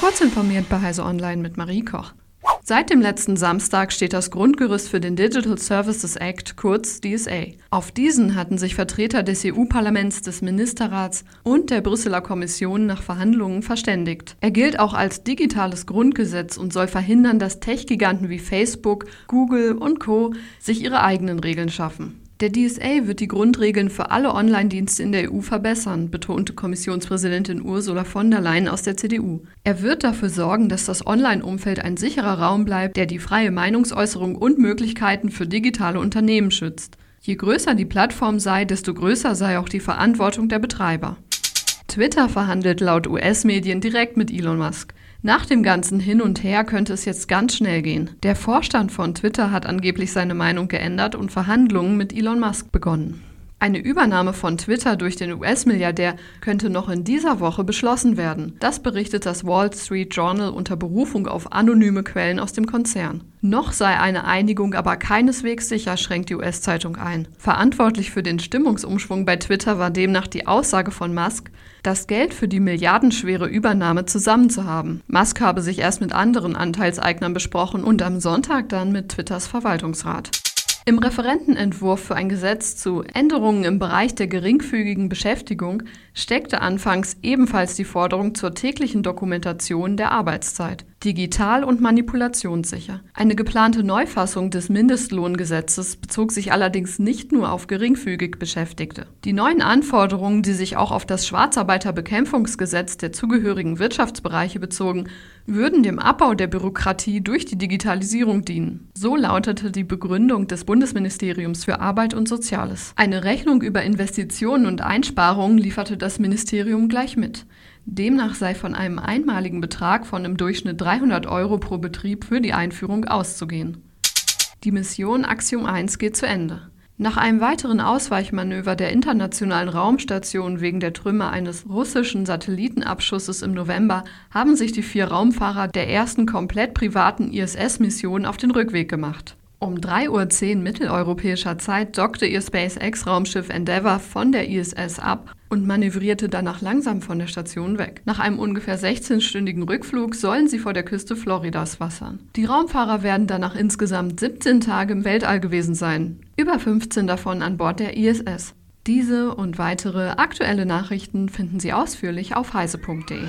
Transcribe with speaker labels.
Speaker 1: Kurz informiert bei Heise Online mit Marie Koch. Seit dem letzten Samstag steht das Grundgerüst für den Digital Services Act, kurz DSA. Auf diesen hatten sich Vertreter des EU-Parlaments, des Ministerrats und der Brüsseler Kommission nach Verhandlungen verständigt. Er gilt auch als digitales Grundgesetz und soll verhindern, dass Tech-Giganten wie Facebook, Google und Co. sich ihre eigenen Regeln schaffen. Der DSA wird die Grundregeln für alle Online-Dienste in der EU verbessern, betonte Kommissionspräsidentin Ursula von der Leyen aus der CDU. Er wird dafür sorgen, dass das Online-Umfeld ein sicherer Raum bleibt, der die freie Meinungsäußerung und Möglichkeiten für digitale Unternehmen schützt. Je größer die Plattform sei, desto größer sei auch die Verantwortung der Betreiber. Twitter verhandelt laut US-Medien direkt mit Elon Musk. Nach dem ganzen Hin und Her könnte es jetzt ganz schnell gehen. Der Vorstand von Twitter hat angeblich seine Meinung geändert und Verhandlungen mit Elon Musk begonnen. Eine Übernahme von Twitter durch den US-Milliardär könnte noch in dieser Woche beschlossen werden. Das berichtet das Wall Street Journal unter Berufung auf anonyme Quellen aus dem Konzern. Noch sei eine Einigung aber keineswegs sicher, schränkt die US-Zeitung ein. Verantwortlich für den Stimmungsumschwung bei Twitter war demnach die Aussage von Musk, das Geld für die milliardenschwere Übernahme zusammen zu haben. Musk habe sich erst mit anderen Anteilseignern besprochen und am Sonntag dann mit Twitters Verwaltungsrat. Im Referentenentwurf für ein Gesetz zu Änderungen im Bereich der geringfügigen Beschäftigung steckte anfangs ebenfalls die Forderung zur täglichen Dokumentation der Arbeitszeit, digital und manipulationssicher. Eine geplante Neufassung des Mindestlohngesetzes bezog sich allerdings nicht nur auf geringfügig Beschäftigte. Die neuen Anforderungen, die sich auch auf das Schwarzarbeiterbekämpfungsgesetz der zugehörigen Wirtschaftsbereiche bezogen, würden dem Abbau der Bürokratie durch die Digitalisierung dienen. So lautete die Begründung des Bundesministeriums für Arbeit und Soziales. Eine Rechnung über Investitionen und Einsparungen lieferte das Ministerium gleich mit. Demnach sei von einem einmaligen Betrag von im Durchschnitt 300 Euro pro Betrieb für die Einführung auszugehen. Die Mission Axiom 1 geht zu Ende. Nach einem weiteren Ausweichmanöver der internationalen Raumstation wegen der Trümmer eines russischen Satellitenabschusses im November haben sich die vier Raumfahrer der ersten komplett privaten ISS-Mission auf den Rückweg gemacht. Um 3.10 Uhr mitteleuropäischer Zeit dockte ihr SpaceX-Raumschiff Endeavour von der ISS ab und manövrierte danach langsam von der Station weg. Nach einem ungefähr 16-stündigen Rückflug sollen sie vor der Küste Floridas wassern. Die Raumfahrer werden danach insgesamt 17 Tage im Weltall gewesen sein, über 15 davon an Bord der ISS. Diese und weitere aktuelle Nachrichten finden Sie ausführlich auf heise.de.